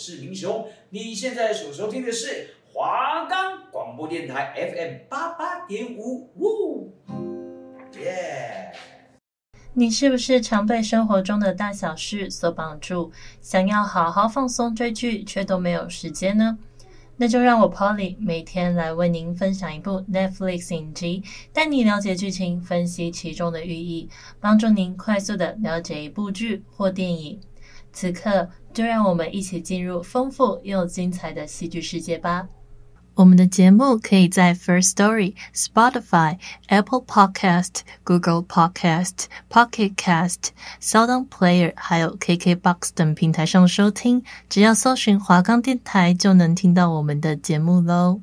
是英雄。你现在所收听的是华冈广播电台 FM 八八点五，呜，耶！你是不是常被生活中的大小事所绑住，想要好好放松追剧，却都没有时间呢？那就让我 Polly 每天来为您分享一部 Netflix 影集，带你了解剧情，分析其中的寓意，帮助您快速的了解一部剧或电影。此刻，就让我们一起进入丰富又精彩的戏剧世界吧。我们的节目可以在 First Story、Spotify、Apple Podcast、Google Podcast、Pocket Cast、Sound Player，还有 KKBox 等平台上收听。只要搜寻华冈电台，就能听到我们的节目喽。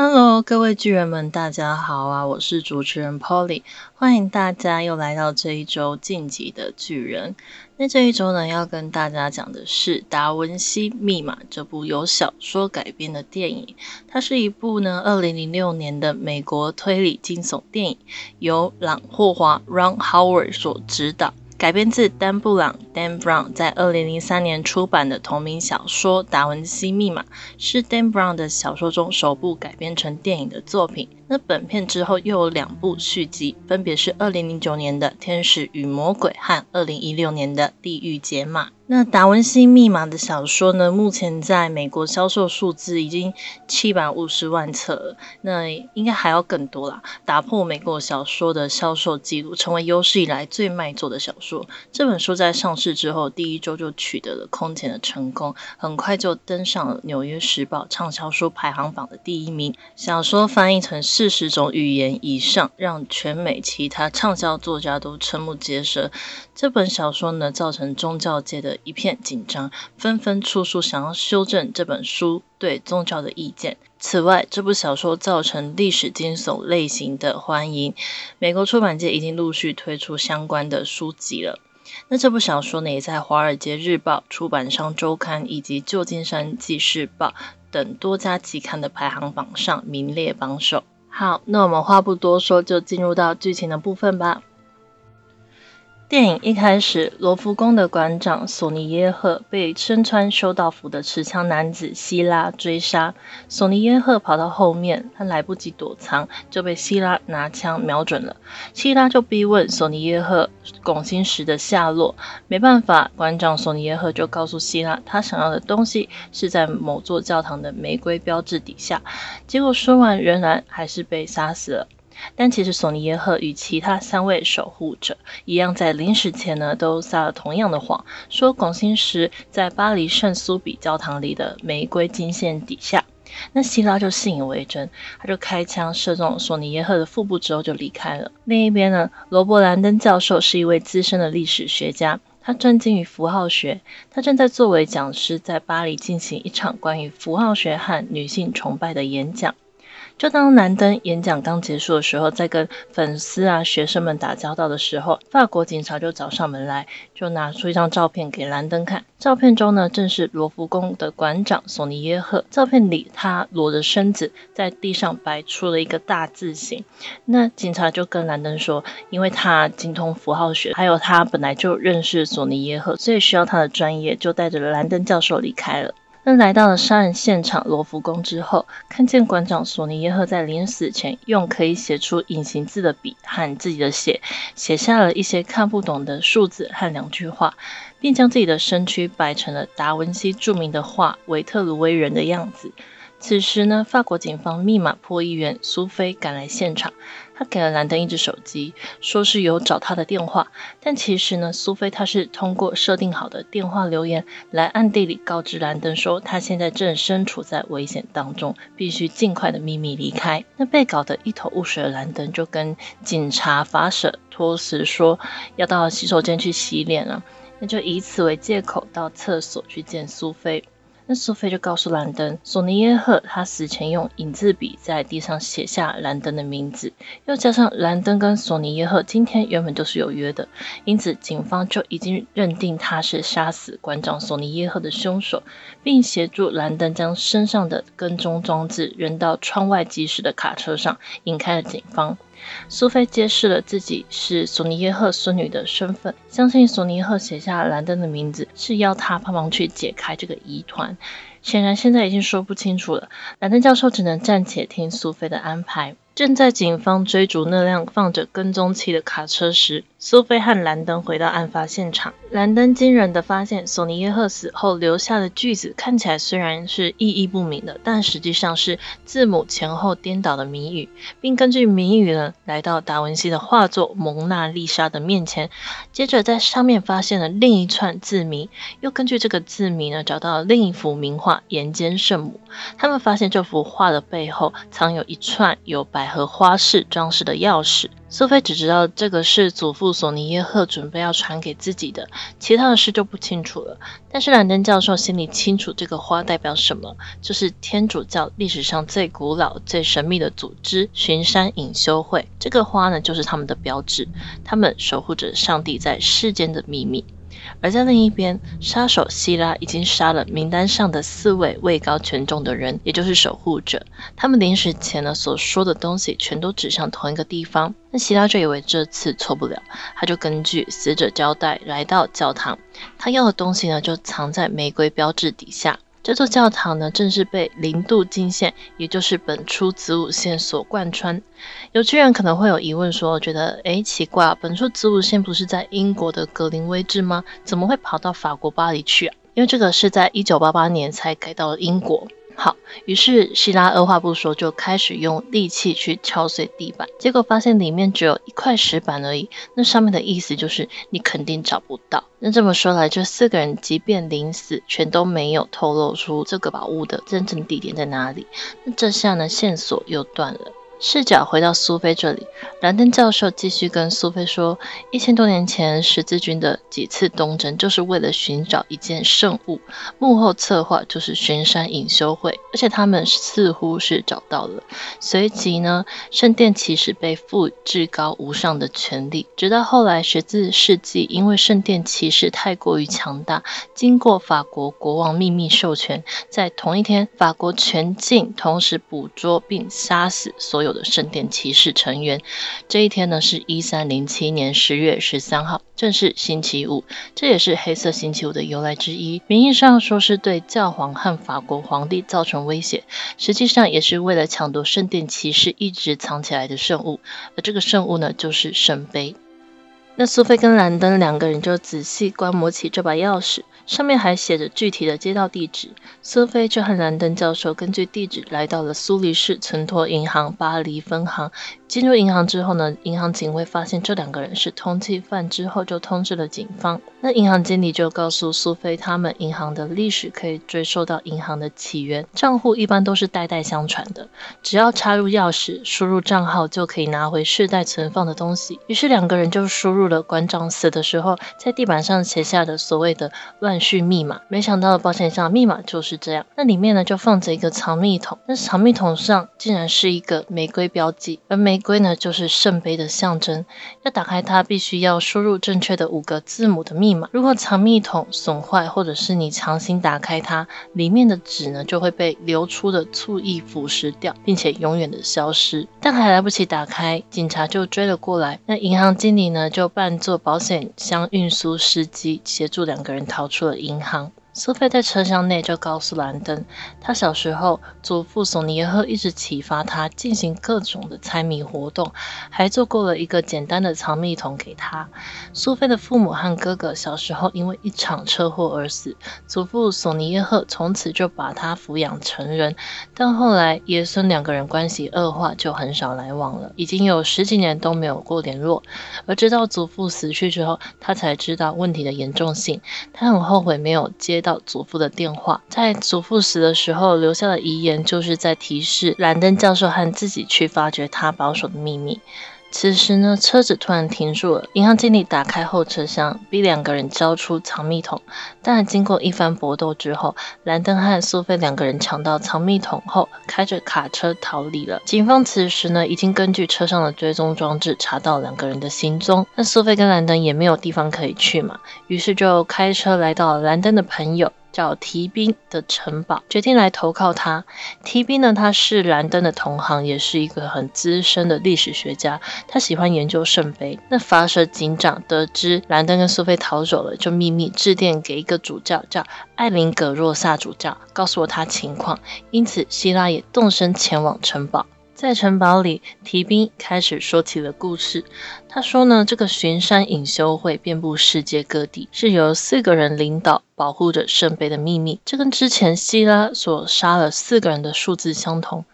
Hello，各位巨人们，大家好啊！我是主持人 Polly，欢迎大家又来到这一周晋级的巨人。那这一周呢，要跟大家讲的是《达文西密码》这部由小说改编的电影。它是一部呢，二零零六年的美国推理惊悚电影，由朗霍华 （Ron Howard） 所执导。改编自丹布朗 （Dan Brown） 在二零零三年出版的同名小说《达文西密码》，是 Dan Brown 的小说中首部改编成电影的作品。那本片之后又有两部续集，分别是二零零九年的《天使与魔鬼》和二零一六年的《地狱解码》。那《达文西密码》的小说呢，目前在美国销售数字已经七百五十万册了，那应该还要更多啦，打破美国小说的销售记录，成为有史以来最卖座的小说。这本书在上市之后，第一周就取得了空前的成功，很快就登上了《纽约时报》畅销书排行榜的第一名。小说翻译成四十种语言以上，让全美其他畅销作家都瞠目结舌。这本小说呢，造成宗教界的一片紧张，纷纷出书想要修正这本书对宗教的意见。此外，这部小说造成历史惊悚类型的欢迎，美国出版界已经陆续推出相关的书籍了。那这部小说呢，也在《华尔街日报》、《出版商周刊》以及《旧金山纪事报》等多家期刊的排行榜上名列榜首。好，那我们话不多说，就进入到剧情的部分吧。电影一开始，罗浮宫的馆长索尼耶赫被身穿修道服的持枪男子希拉追杀。索尼耶赫跑到后面，他来不及躲藏，就被希拉拿枪瞄准了。希拉就逼问索尼耶赫拱心石的下落。没办法，馆长索尼耶赫就告诉希拉，他想要的东西是在某座教堂的玫瑰标志底下。结果说完，仍然还是被杀死了。但其实索尼耶赫与其他三位守护者一样，在临死前呢，都撒了同样的谎，说拱心石在巴黎圣苏比教堂里的玫瑰金线底下。那希拉就信以为真，他就开枪射中索尼耶赫的腹部之后就离开了。另一边呢，罗伯兰登教授是一位资深的历史学家，他专精于符号学，他正在作为讲师在巴黎进行一场关于符号学和女性崇拜的演讲。就当兰登演讲刚结束的时候，在跟粉丝啊、学生们打交道的时候，法国警察就找上门来，就拿出一张照片给兰登看。照片中呢，正是罗浮宫的馆长索尼耶赫。照片里，他裸着身子在地上摆出了一个大字形。那警察就跟兰登说，因为他精通符号学，还有他本来就认识索尼耶赫，所以需要他的专业，就带着兰登教授离开了。那来到了杀人现场罗浮宫之后，看见馆长索尼耶赫在临死前用可以写出隐形字的笔和自己的血写下了一些看不懂的数字和两句话，并将自己的身躯摆成了达文西著名的画《维特鲁威人》的样子。此时呢，法国警方密码破译员苏菲赶来现场，他给了兰登一只手机，说是有找他的电话，但其实呢，苏菲他是通过设定好的电话留言来暗地里告知兰登说，他现在正身处在危险当中，必须尽快的秘密离开。那被搞得一头雾水的兰登就跟警察法舍托辞说要到洗手间去洗脸了，那就以此为借口到厕所去见苏菲。那苏菲就告诉兰登，索尼耶赫他死前用影字笔在地上写下兰登的名字，又加上兰登跟索尼耶赫今天原本就是有约的，因此警方就已经认定他是杀死馆长索尼耶赫的凶手，并协助兰登将身上的跟踪装置扔到窗外疾驶的卡车上，引开了警方。苏菲揭示了自己是索尼耶赫孙女的身份，相信索尼耶赫写下兰登的名字是要他帮忙去解开这个疑团。显然现在已经说不清楚了，兰登教授只能暂且听苏菲的安排。正在警方追逐那辆放着跟踪器的卡车时，苏菲和兰登回到案发现场。兰登惊人地发现，索尼耶赫死后留下的句子看起来虽然是意义不明的，但实际上是字母前后颠倒的谜语，并根据谜语呢来到达文西的画作《蒙娜丽莎》的面前，接着在上面发现了另一串字谜，又根据这个字谜呢找到了另一幅名画《岩间圣母》。他们发现这幅画的背后藏有一串有白。和花饰装饰的钥匙，苏菲只知道这个是祖父索尼耶赫准备要传给自己的，其他的事就不清楚了。但是兰登教授心里清楚，这个花代表什么，就是天主教历史上最古老、最神秘的组织——巡山隐修会。这个花呢，就是他们的标志，他们守护着上帝在世间的秘密。而在另一边，杀手希拉已经杀了名单上的四位位高权重的人，也就是守护者。他们临死前呢所说的东西，全都指向同一个地方。那希拉就以为这次错不了，他就根据死者交代来到教堂。他要的东西呢，就藏在玫瑰标志底下。这座教堂呢，正是被零度经线，也就是本初子午线所贯穿。有些人可能会有疑问说，觉得诶奇怪啊，本初子午线不是在英国的格林威治吗？怎么会跑到法国巴黎去啊？因为这个是在一九八八年才改到了英国。好，于是希拉二话不说就开始用利器去敲碎地板，结果发现里面只有一块石板而已。那上面的意思就是你肯定找不到。那这么说来，这四个人即便临死，全都没有透露出这个宝物的真正地点在哪里。那这下呢，线索又断了。视角回到苏菲这里，兰登教授继续跟苏菲说：一千多年前，十字军的几次东征就是为了寻找一件圣物，幕后策划就是巡山隐修会，而且他们似乎是找到了。随即呢，圣殿骑士被赋予至高无上的权力，直到后来十四世纪，因为圣殿骑士太过于强大，经过法国国王秘密授权，在同一天，法国全境同时捕捉并杀死所有。的圣殿骑士成员，这一天呢是一三零七年十月十三号，正是星期五，这也是黑色星期五的由来之一。名义上说是对教皇和法国皇帝造成威胁，实际上也是为了抢夺圣殿骑士一直藏起来的圣物，而这个圣物呢就是圣杯。那苏菲跟兰登两个人就仔细观摩起这把钥匙。上面还写着具体的街道地址。苏菲就和兰登教授根据地址来到了苏黎世存托银行巴黎分行。进入银行之后呢，银行警卫发现这两个人是通缉犯，之后就通知了警方。那银行经理就告诉苏菲，他们银行的历史可以追溯到银行的起源，账户一般都是代代相传的，只要插入钥匙，输入账号就可以拿回世代存放的东西。于是两个人就输入了馆长死的时候在地板上写下的所谓的乱序密码。没想到保险箱密码就是这样，那里面呢就放着一个藏密桶，那藏密桶上竟然是一个玫瑰标记，而玫瑰呢，就是圣杯的象征。要打开它，必须要输入正确的五个字母的密码。如果藏密桶损坏，或者是你强行打开它，里面的纸呢就会被流出的醋液腐蚀掉，并且永远的消失。但还来不及打开，警察就追了过来。那银行经理呢，就扮作保险箱运输司机，协助两个人逃出了银行。苏菲在车厢内就告诉兰登，他小时候祖父索尼耶赫一直启发他进行各种的猜谜活动，还做过了一个简单的藏密桶给他。苏菲的父母和哥哥小时候因为一场车祸而死，祖父索尼耶赫从此就把他抚养成人，但后来爷孙两个人关系恶化，就很少来往了，已经有十几年都没有过联络。而直到祖父死去之后，他才知道问题的严重性，他很后悔没有接到。到祖父的电话，在祖父死的时候留下的遗言，就是在提示兰登教授和自己去发掘他保守的秘密。此时呢，车子突然停住了。银行经理打开后车厢，逼两个人交出藏密桶。但经过一番搏斗之后，兰登和苏菲两个人抢到藏密桶后，开着卡车逃离了。警方此时呢，已经根据车上的追踪装置查到两个人的行踪。那苏菲跟兰登也没有地方可以去嘛，于是就开车来到了兰登的朋友。叫提宾的城堡，决定来投靠他。提宾呢，他是兰登的同行，也是一个很资深的历史学家。他喜欢研究圣杯。那法蛇警长得知兰登跟苏菲逃走了，就秘密致电给一个主教，叫艾林葛若萨主教，告诉了他情况。因此，希拉也动身前往城堡。在城堡里，提宾开始说起了故事。他说呢，这个巡山隐修会遍布世界各地，是由四个人领导。保护着圣杯的秘密，这跟之前希拉所杀了四个人的数字相同。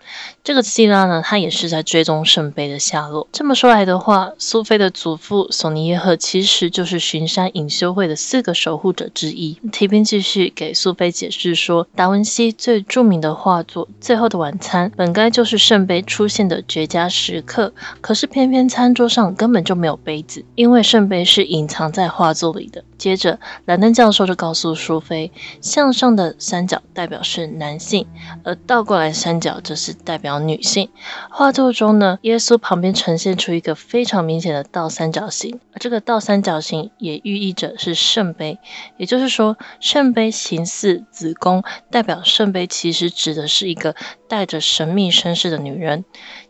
这个希拉呢，他也是在追踪圣杯的下落。这么说来的话，苏菲的祖父索尼耶赫其实就是巡山隐修会的四个守护者之一。提宾继续给苏菲解释说，达文西最著名的画作《最后的晚餐》本该就是圣杯出现的绝佳时刻，可是偏偏餐桌上根本就没有杯子，因为圣杯是隐藏在画作里的。接着，兰登教授就告诉苏菲，向上的三角代表是男性，而倒过来三角则是代表女性。画作中呢，耶稣旁边呈现出一个非常明显的倒三角形，而这个倒三角形也寓意着是圣杯，也就是说，圣杯形似子宫，代表圣杯其实指的是一个带着神秘身世的女人。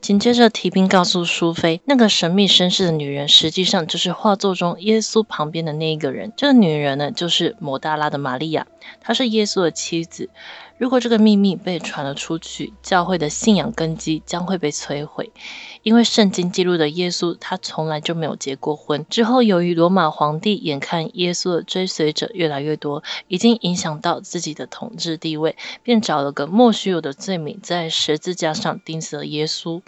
紧接着，提宾告诉苏菲，那个神秘绅士的女人，实际上就是画作中耶稣旁边的那一个人。这个女人呢，就是摩大拉的玛利亚，她是耶稣的妻子。如果这个秘密被传了出去，教会的信仰根基将会被摧毁。因为圣经记录的耶稣，他从来就没有结过婚。之后，由于罗马皇帝眼看耶稣的追随者越来越多，已经影响到自己的统治地位，便找了个莫须有的罪名，在十字架上钉死了耶稣。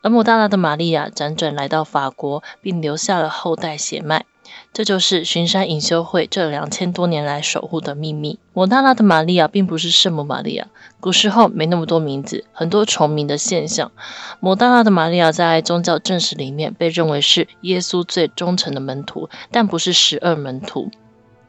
而抹大拉的玛利亚辗转来到法国，并留下了后代血脉。这就是巡山隐修会这两千多年来守护的秘密。摩大拉的玛利亚并不是圣母玛利亚，古时候没那么多名字，很多重名的现象。摩大拉的玛利亚在宗教正史里面被认为是耶稣最忠诚的门徒，但不是十二门徒。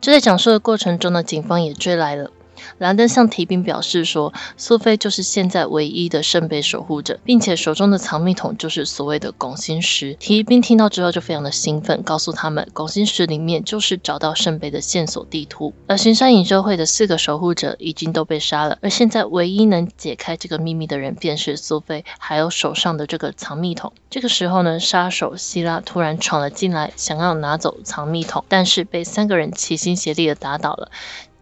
就在讲述的过程中呢，警方也追来了。兰登向提宾表示说，苏菲就是现在唯一的圣杯守护者，并且手中的藏密桶就是所谓的拱心石。提宾听到之后就非常的兴奋，告诉他们，拱心石里面就是找到圣杯的线索地图。而巡山隐修会的四个守护者已经都被杀了，而现在唯一能解开这个秘密的人便是苏菲，还有手上的这个藏密桶。这个时候呢，杀手希拉突然闯了进来，想要拿走藏密桶，但是被三个人齐心协力的打倒了。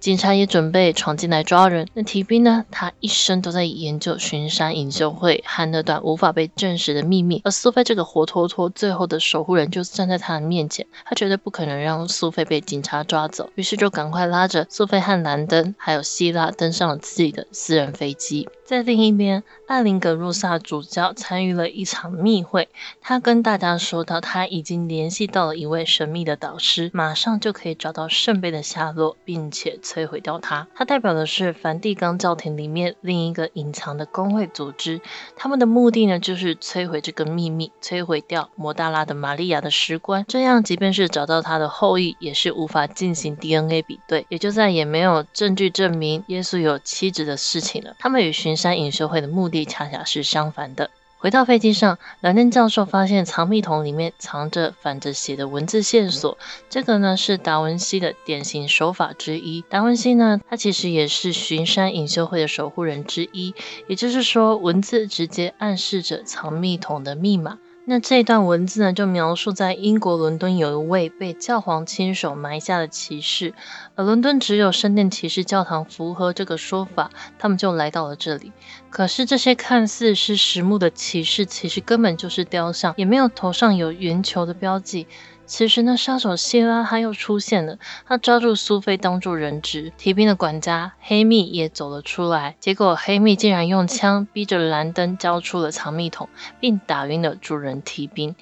警察也准备闯进来抓人。那提兵呢？他一生都在研究巡山隐修会和那段无法被证实的秘密。而苏菲这个活脱脱最后的守护人就站在他的面前，他绝对不可能让苏菲被警察抓走。于是就赶快拉着苏菲和兰登还有希拉登上了自己的私人飞机。在另一边，艾琳格若萨主教参与了一场密会，他跟大家说到他已经联系到了一位神秘的导师，马上就可以找到圣杯的下落，并且摧毁掉它。他代表的是梵蒂冈教廷里面另一个隐藏的工会组织，他们的目的呢，就是摧毁这个秘密，摧毁掉摩大拉的玛利亚的石棺，这样即便是找到他的后裔，也是无法进行 DNA 比对，也就再也没有证据证明耶稣有妻子的事情了。他们与巡山隐修会的目的恰恰是相反的。回到飞机上，兰登教授发现藏密桶里面藏着反着写的文字线索。这个呢是达文西的典型手法之一。达文西呢，他其实也是巡山隐修会的守护人之一。也就是说，文字直接暗示着藏密桶的密码。那这段文字呢，就描述在英国伦敦有一位被教皇亲手埋下的骑士，而伦敦只有圣殿骑士教堂符合这个说法，他们就来到了这里。可是这些看似是实木的骑士，其实根本就是雕像，也没有头上有圆球的标记。此时呢，杀手希拉他又出现了，他抓住苏菲当作人质。提宾的管家黑密也走了出来，结果黑密竟然用枪逼着兰登交出了藏密桶，并打晕了主人提宾。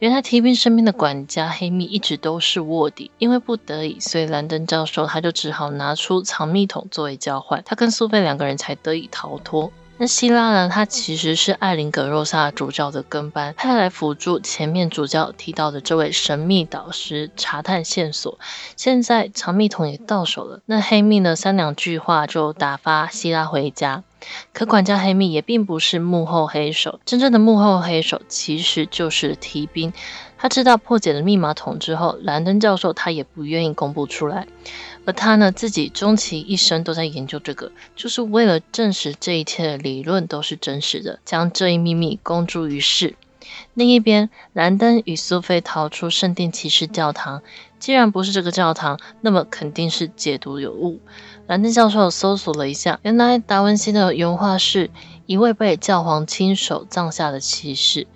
原来提宾身边的管家黑密一直都是卧底，因为不得已，所以兰登教授他就只好拿出藏密桶作为交换，他跟苏菲两个人才得以逃脱。那希拉呢？他其实是艾琳格若萨主教的跟班，派来辅助前面主教提到的这位神秘导师查探线索。现在藏秘筒也到手了，那黑密呢？三两句话就打发希拉回家。可管家黑密也并不是幕后黑手，真正的幕后黑手其实就是提宾。他知道破解了密码筒之后，兰登教授他也不愿意公布出来，而他呢自己终其一生都在研究这个，就是为了证实这一切的理论都是真实的，将这一秘密公诸于世。另一边，兰登与苏菲逃出圣殿骑士教堂，既然不是这个教堂，那么肯定是解读有误。兰登教授搜索了一下，原来达文西的原话是一位被教皇亲手葬下的骑士。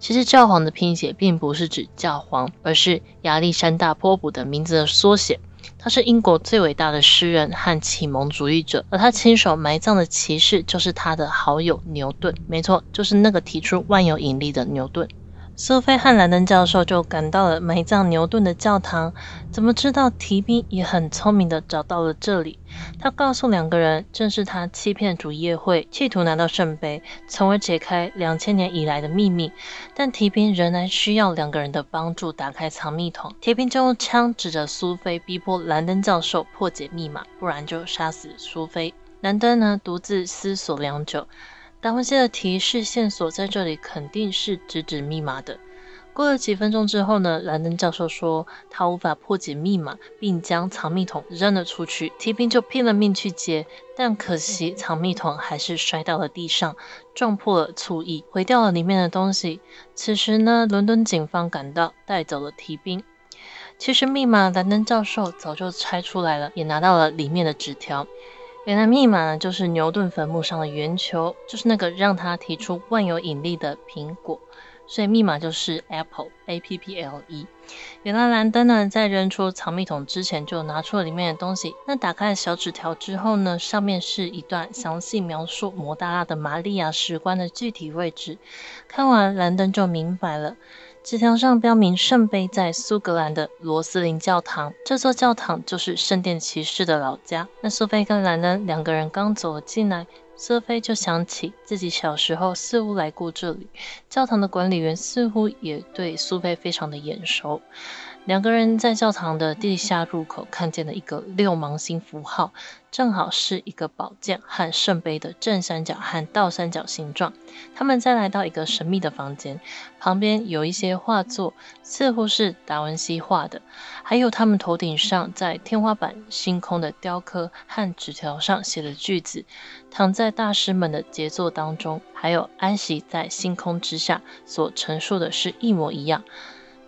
其实教皇的拼写并不是指教皇，而是亚历山大波普的名字的缩写。他是英国最伟大的诗人和启蒙主义者，而他亲手埋葬的骑士就是他的好友牛顿。没错，就是那个提出万有引力的牛顿。苏菲和兰登教授就赶到了埋葬牛顿的教堂。怎么知道提宾也很聪明地找到了这里？他告诉两个人，正是他欺骗主夜会，企图拿到圣杯，从而解开两千年以来的秘密。但提宾仍然需要两个人的帮助打开藏密桶。提宾就用枪指着苏菲，逼迫兰登教授破解密码，不然就杀死苏菲。兰登呢，独自思索良久。达文西的提示线索在这里肯定是直指密码的。过了几分钟之后呢，兰登教授说他无法破解密码，并将藏密桶扔了出去。提宾就拼了命去接，但可惜藏密桶还是摔到了地上，撞破了醋意，毁掉了里面的东西。此时呢，伦敦警方赶到，带走了提宾。其实密码兰登教授早就猜出来了，也拿到了里面的纸条。原来密码呢，就是牛顿坟墓上的圆球，就是那个让他提出万有引力的苹果，所以密码就是 Apple，A P P L E。原来兰登呢，在扔出藏密桶之前就拿出了里面的东西。那打开小纸条之后呢，上面是一段详细描述摩大拉的玛利亚石棺的具体位置。看完兰登就明白了。纸条上标明圣杯在苏格兰的罗斯林教堂，这座教堂就是圣殿骑士的老家。那苏菲跟兰恩两个人刚走了进来，苏菲就想起自己小时候似乎来过这里，教堂的管理员似乎也对苏菲非常的眼熟。两个人在教堂的地下入口看见了一个六芒星符号，正好是一个宝剑和圣杯的正三角和倒三角形状。他们再来到一个神秘的房间，旁边有一些画作，似乎是达文西画的，还有他们头顶上在天花板星空的雕刻和纸条上写的句子，躺在大师们的杰作当中，还有安息在星空之下所陈述的是一模一样。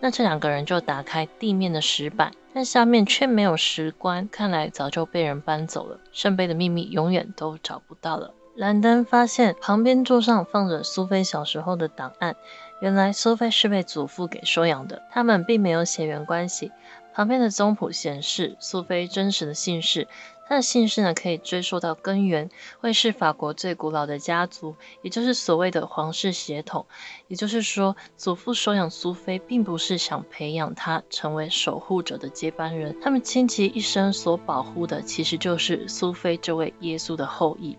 那这两个人就打开地面的石板，但下面却没有石棺，看来早就被人搬走了。圣杯的秘密永远都找不到了。兰登发现旁边桌上放着苏菲小时候的档案，原来苏菲是被祖父给收养的，他们并没有血缘关系。旁边的宗谱显示苏菲真实的姓氏。他的姓氏呢，可以追溯到根源，会是法国最古老的家族，也就是所谓的皇室血统。也就是说，祖父收养苏菲，并不是想培养她成为守护者的接班人。他们倾其一生所保护的，其实就是苏菲这位耶稣的后裔。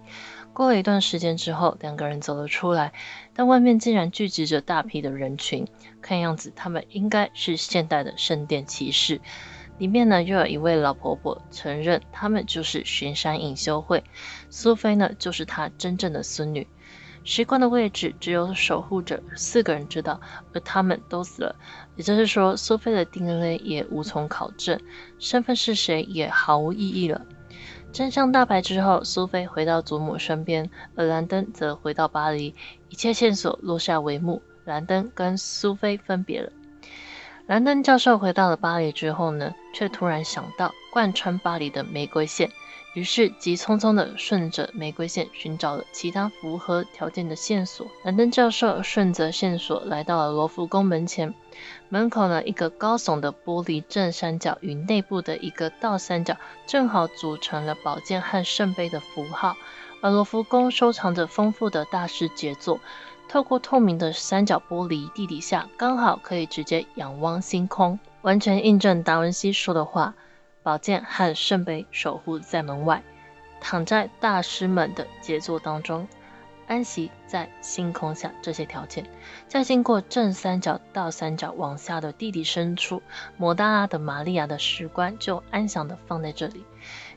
过了一段时间之后，两个人走了出来，但外面竟然聚集着大批的人群，看样子他们应该是现代的圣殿骑士。里面呢，又有一位老婆婆承认，他们就是巡山隐修会。苏菲呢，就是她真正的孙女。石棺的位置只有守护者四个人知道，而他们都死了。也就是说，苏菲的 DNA 也无从考证，身份是谁也毫无意义了。真相大白之后，苏菲回到祖母身边，而兰登则回到巴黎。一切线索落下帷幕，兰登跟苏菲分别了。兰登教授回到了巴黎之后呢，却突然想到贯穿巴黎的玫瑰线，于是急匆匆地顺着玫瑰线寻找了其他符合条件的线索。兰登教授顺着线索来到了罗浮宫门前，门口呢，一个高耸的玻璃正三角与内部的一个倒三角，正好组成了宝剑和圣杯的符号。而罗浮宫收藏着丰富的大师杰作。透过透明的三角玻璃，地底下刚好可以直接仰望星空，完全印证达文西说的话：宝剑和圣杯守护在门外，躺在大师们的杰作当中，安息在星空下。这些条件，再经过正三角、倒三角往下的地底深处，摩大拉的玛利亚的石棺就安详地放在这里。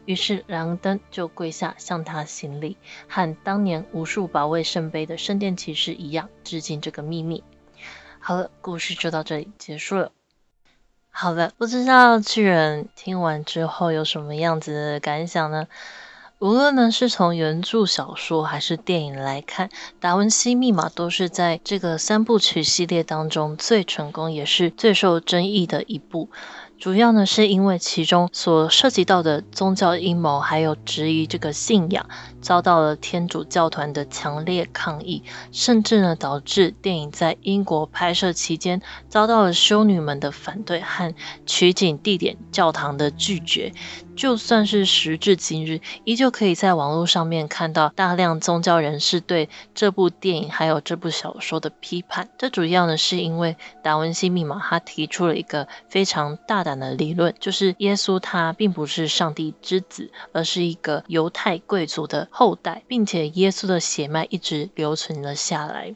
于是兰登就跪下向他行礼，和当年无数保卫圣杯的圣殿骑士一样，致敬这个秘密。好了，故事就到这里结束了。好了，不知道巨人听完之后有什么样子的感想呢？无论呢是从原著小说还是电影来看，《达文西密码》都是在这个三部曲系列当中最成功也是最受争议的一部。主要呢是因为其中所涉及到的宗教阴谋，还有质疑这个信仰，遭到了天主教团的强烈抗议，甚至呢导致电影在英国拍摄期间遭到了修女们的反对和取景地点教堂的拒绝。就算是时至今日，依旧可以在网络上面看到大量宗教人士对这部电影还有这部小说的批判。这主要呢是因为达文西密码他提出了一个非常大胆的理论，就是耶稣他并不是上帝之子，而是一个犹太贵族的后代，并且耶稣的血脉一直留存了下来。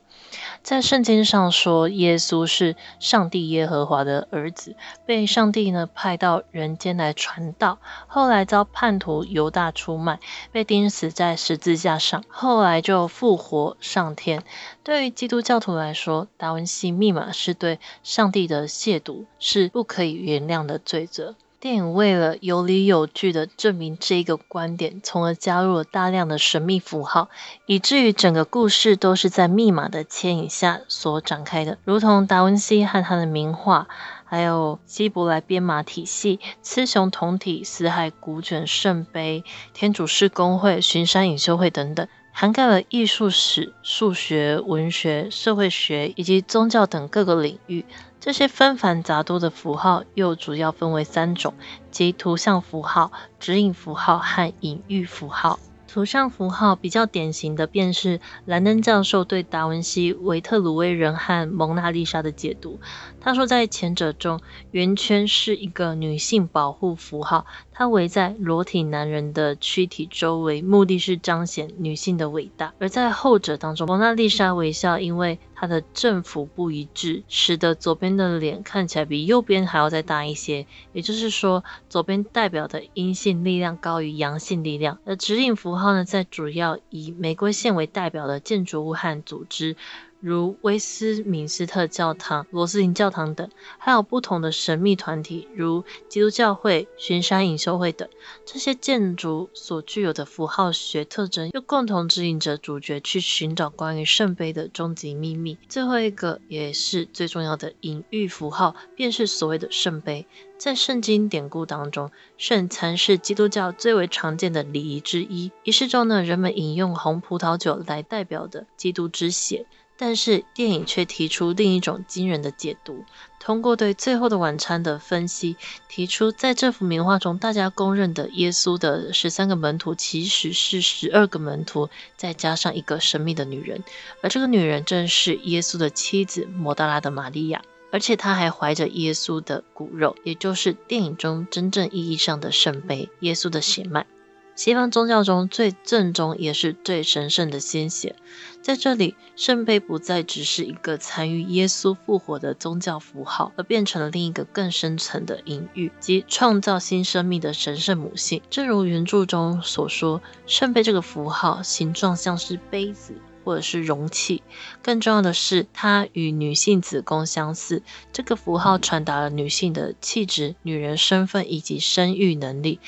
在圣经上说，耶稣是上帝耶和华的儿子，被上帝呢派到人间来传道。后来遭叛徒犹大出卖，被钉死在十字架上，后来就复活上天。对于基督教徒来说，达文西密码是对上帝的亵渎，是不可以原谅的罪责。电影为了有理有据地证明这个观点，从而加入了大量的神秘符号，以至于整个故事都是在密码的牵引下所展开的，如同达文西和他的名画，还有希伯来编码体系、雌雄同体、死海古卷圣杯、天主教公会、巡山隐修会等等。涵盖了艺术史、数学、文学、社会学以及宗教等各个领域。这些纷繁杂多的符号又主要分为三种，即图像符号、指引符号和隐喻符号。图像符号比较典型的便是兰登教授对达文西维特鲁威人和蒙娜丽莎的解读。他说，在前者中，圆圈是一个女性保护符号，它围在裸体男人的躯体周围，目的是彰显女性的伟大；而在后者当中，蒙娜丽莎微笑，因为她的正负不一致，使得左边的脸看起来比右边还要再大一些。也就是说，左边代表的阴性力量高于阳性力量。而指引符号呢，在主要以玫瑰线为代表的建筑物和组织。如威斯敏斯特教堂、罗斯林教堂等，还有不同的神秘团体，如基督教会、巡山隐修会等。这些建筑所具有的符号学特征，又共同指引着主角去寻找关于圣杯的终极秘密。最后一个也是最重要的隐喻符号，便是所谓的圣杯。在圣经典故当中，圣餐是基督教最为常见的礼仪之一。仪式中呢，人们饮用红葡萄酒来代表的基督之血。但是电影却提出另一种惊人的解读，通过对《最后的晚餐》的分析，提出在这幅名画中，大家公认的耶稣的十三个门徒其实是十二个门徒，再加上一个神秘的女人，而这个女人正是耶稣的妻子摩达拉的玛利亚，而且她还怀着耶稣的骨肉，也就是电影中真正意义上的圣杯——耶稣的血脉。西方宗教中最正宗也是最神圣的鲜血，在这里，圣杯不再只是一个参与耶稣复活的宗教符号，而变成了另一个更深层的隐喻，即创造新生命的神圣母性。正如原著中所说，圣杯这个符号形状像是杯子或者是容器，更重要的是，它与女性子宫相似。这个符号传达了女性的气质、女人身份以及生育能力。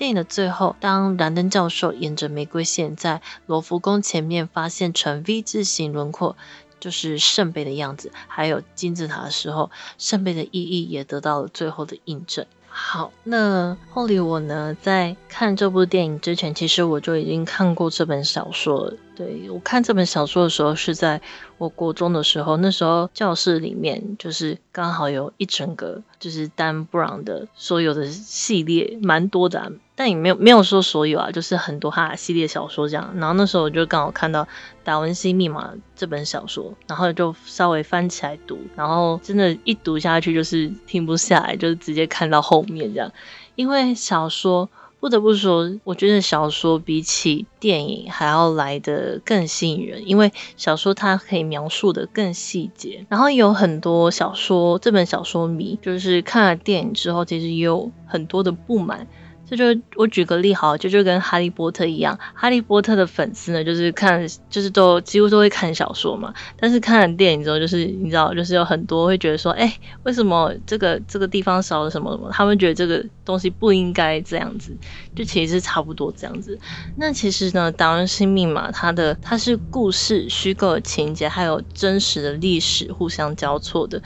电影的最后，当兰登教授沿着玫瑰线在罗浮宫前面发现呈 V 字形轮廓，就是圣杯的样子，还有金字塔的时候，圣杯的意义也得到了最后的印证。好，那后里我呢，在看这部电影之前，其实我就已经看过这本小说了。对，我看这本小说的时候是在我国中的时候，那时候教室里面就是刚好有一整个就是丹布朗的所有的系列，蛮多的。但也没有没有说所有啊，就是很多他的系列小说这样。然后那时候我就刚好看到《达文西密码》这本小说，然后就稍微翻起来读，然后真的，一读下去就是停不下来，就是直接看到后面这样。因为小说不得不说，我觉得小说比起电影还要来的更吸引人，因为小说它可以描述的更细节。然后有很多小说，这本小说迷就是看了电影之后，其实也有很多的不满。这就我举个例好，就就跟哈利波特一样，哈利波特的粉丝呢，就是看就是都几乎都会看小说嘛，但是看了电影之后，就是你知道，就是有很多会觉得说，哎，为什么这个这个地方少了什么什么？他们觉得这个东西不应该这样子，就其实差不多这样子。那其实呢，达文西密码它的它是故事虚构情节，还有真实的历史互相交错的。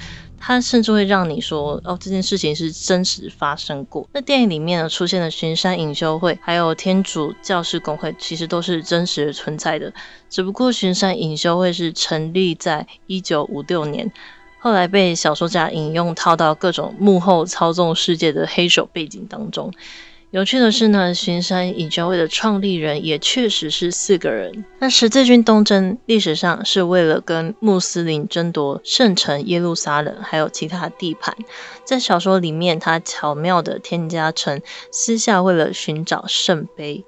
他甚至会让你说哦，这件事情是真实发生过。那电影里面呢，出现的巡山隐修会，还有天主教士工会，其实都是真实存在的。只不过巡山隐修会是成立在一九五六年，后来被小说家引用套到各种幕后操纵世界的黑手背景当中。有趣的是呢，巡山隐教会的创立人也确实是四个人。那十字军东征历史上是为了跟穆斯林争夺圣城耶路撒冷，还有其他地盘。在小说里面，他巧妙的添加成私下为了寻找圣杯。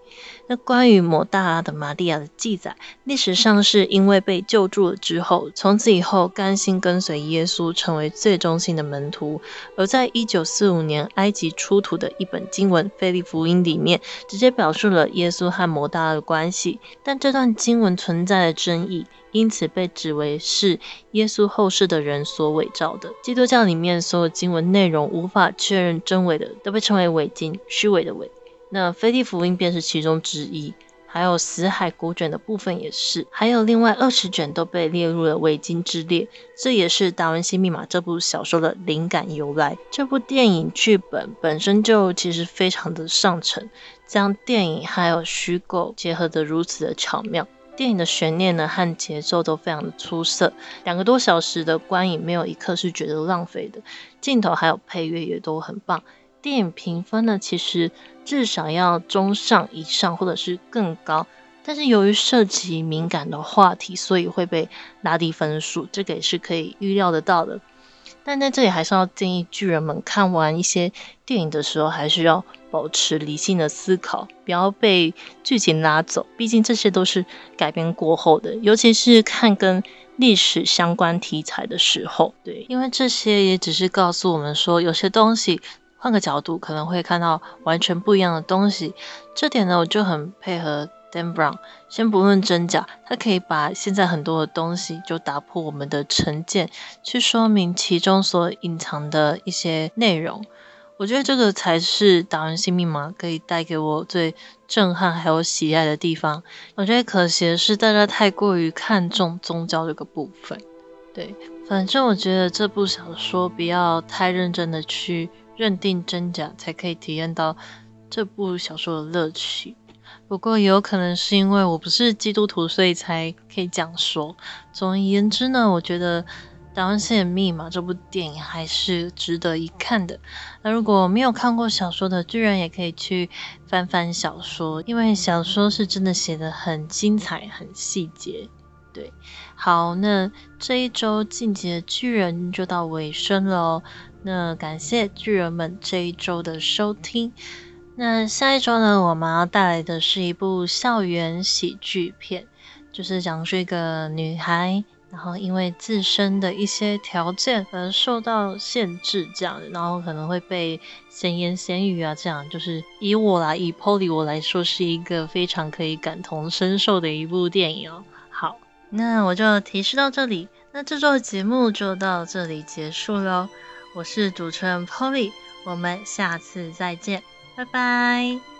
那关于摩大拉的玛利亚的记载，历史上是因为被救助了之后，从此以后甘心跟随耶稣，成为最忠心的门徒。而在一九四五年埃及出土的一本经文《腓利福音》里面，直接表述了耶稣和摩大拉的关系，但这段经文存在的争议，因此被指为是耶稣后世的人所伪造的。基督教里面所有经文内容无法确认真伪的，都被称为伪经，虚伪的伪。那腓力福音便是其中之一，还有死海古卷的部分也是，还有另外二十卷都被列入了伪经之列。这也是《达文西密码》这部小说的灵感由来。这部电影剧本本身就其实非常的上乘，将电影还有虚构结合得如此的巧妙。电影的悬念呢和节奏都非常的出色，两个多小时的观影没有一刻是觉得浪费的，镜头还有配乐也都很棒。电影评分呢，其实。至少要中上以上，或者是更高。但是由于涉及敏感的话题，所以会被拉低分数，这个也是可以预料得到的。但在这里还是要建议巨人们看完一些电影的时候，还是要保持理性的思考，不要被剧情拉走。毕竟这些都是改编过后的，尤其是看跟历史相关题材的时候，对，因为这些也只是告诉我们说，有些东西。换个角度，可能会看到完全不一样的东西。这点呢，我就很配合 Dan Brown。先不论真假，他可以把现在很多的东西就打破我们的成见，去说明其中所隐藏的一些内容。我觉得这个才是达文西密码可以带给我最震撼还有喜爱的地方。我觉得可惜的是，大家太过于看重宗教这个部分。对，反正我觉得这部小说不要太认真的去。认定真假才可以体验到这部小说的乐趣。不过也有可能是因为我不是基督徒，所以才可以这样说。总而言之呢，我觉得《达文西的密码》这部电影还是值得一看的。那如果没有看过小说的巨人，也可以去翻翻小说，因为小说是真的写得很精彩、很细节。对，好，那这一周进击的巨人就到尾声了哦。那感谢巨人们这一周的收听。那下一周呢，我们要带来的是一部校园喜剧片，就是讲述一个女孩，然后因为自身的一些条件而受到限制，这样，然后可能会被闲言闲语啊，这样，就是以我来，以 poly 我来说，是一个非常可以感同身受的一部电影哦。好，那我就提示到这里，那这周的节目就到这里结束喽。我是主持人 Polly，我们下次再见，拜拜。